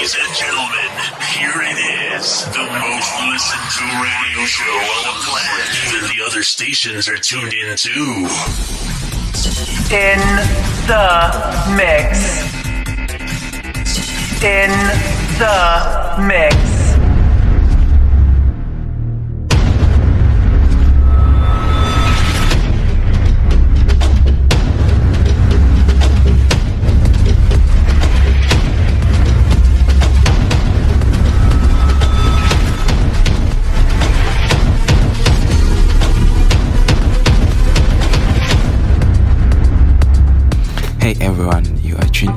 Ladies and gentlemen, here it is. The most listened to radio show on the planet. Even the other stations are tuned in too. In the mix. In the mix.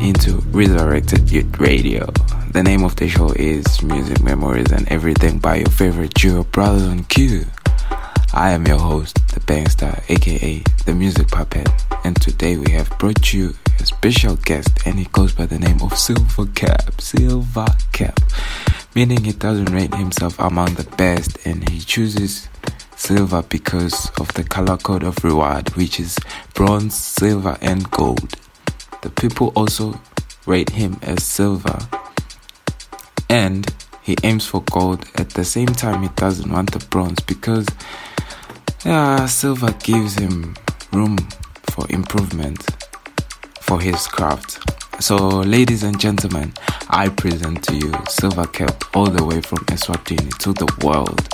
Into Resurrected Youth Radio. The name of the show is Music Memories and Everything by your favorite duo Brothers on Q. I am your host, the Bangstar, aka the Music Puppet, and today we have brought you a special guest, and he goes by the name of Silver Cap. Silver Cap, meaning he doesn't rate himself among the best, and he chooses silver because of the color code of reward, which is bronze, silver, and gold. The people also rate him as silver and he aims for gold at the same time he doesn't want the bronze because silver gives him room for improvement for his craft. So, ladies and gentlemen, I present to you Silver Cap all the way from Eswatini to the world.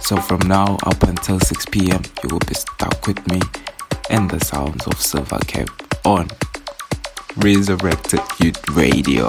So, from now up until 6 pm, you will be stuck with me and the sounds of Silver Cap on Resurrected Youth Radio.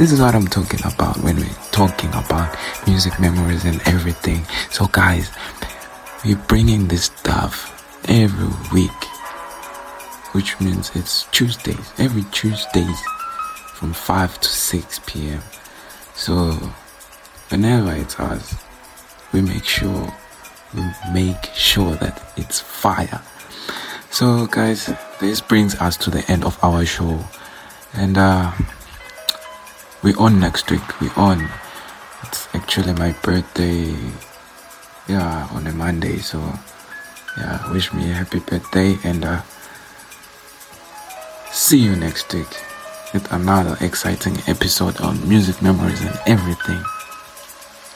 This is what I'm talking about when we're talking about music memories and everything. So, guys, we're bringing this stuff every week, which means it's Tuesdays, every Tuesdays from 5 to 6 p.m. So, whenever it's us, we make sure we make sure that it's fire. So, guys, this brings us to the end of our show, and uh, we on next week. We on. It's actually my birthday. Yeah, on a Monday. So, yeah, wish me a happy birthday, and uh, see you next week with another exciting episode on music memories and everything.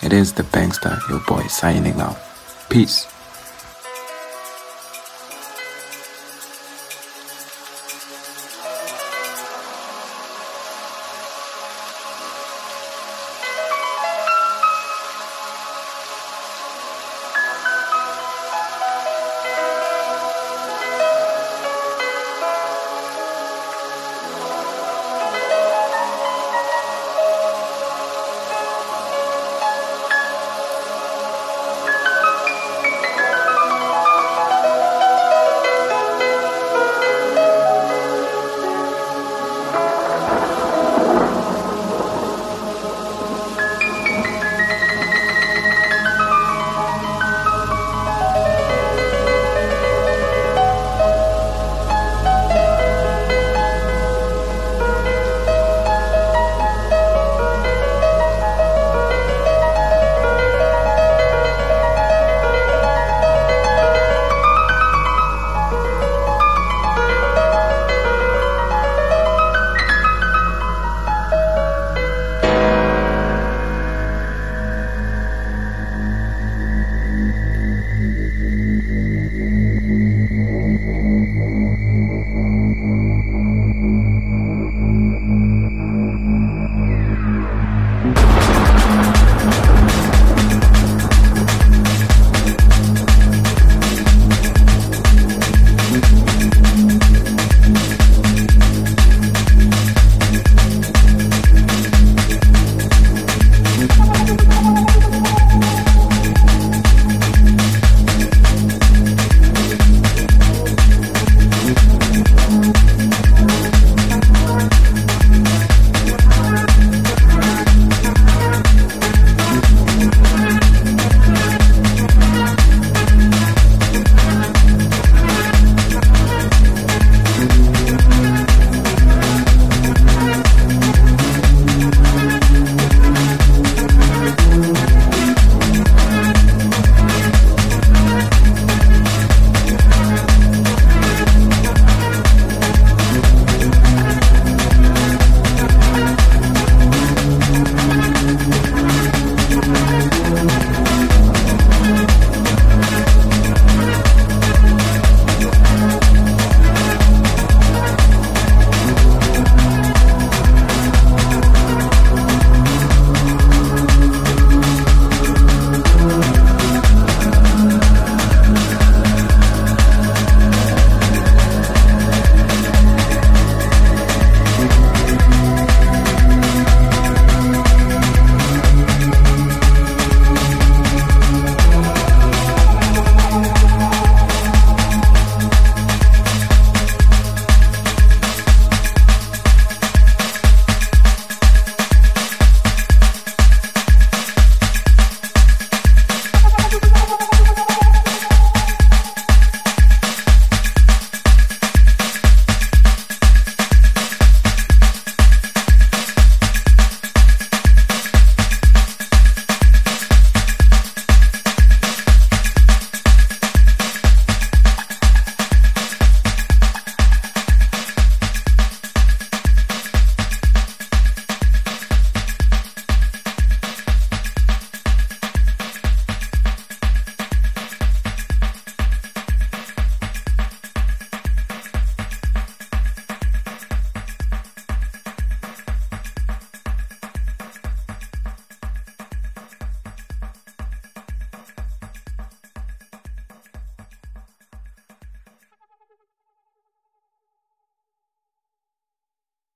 It is the Bankster, your boy, signing out. Peace.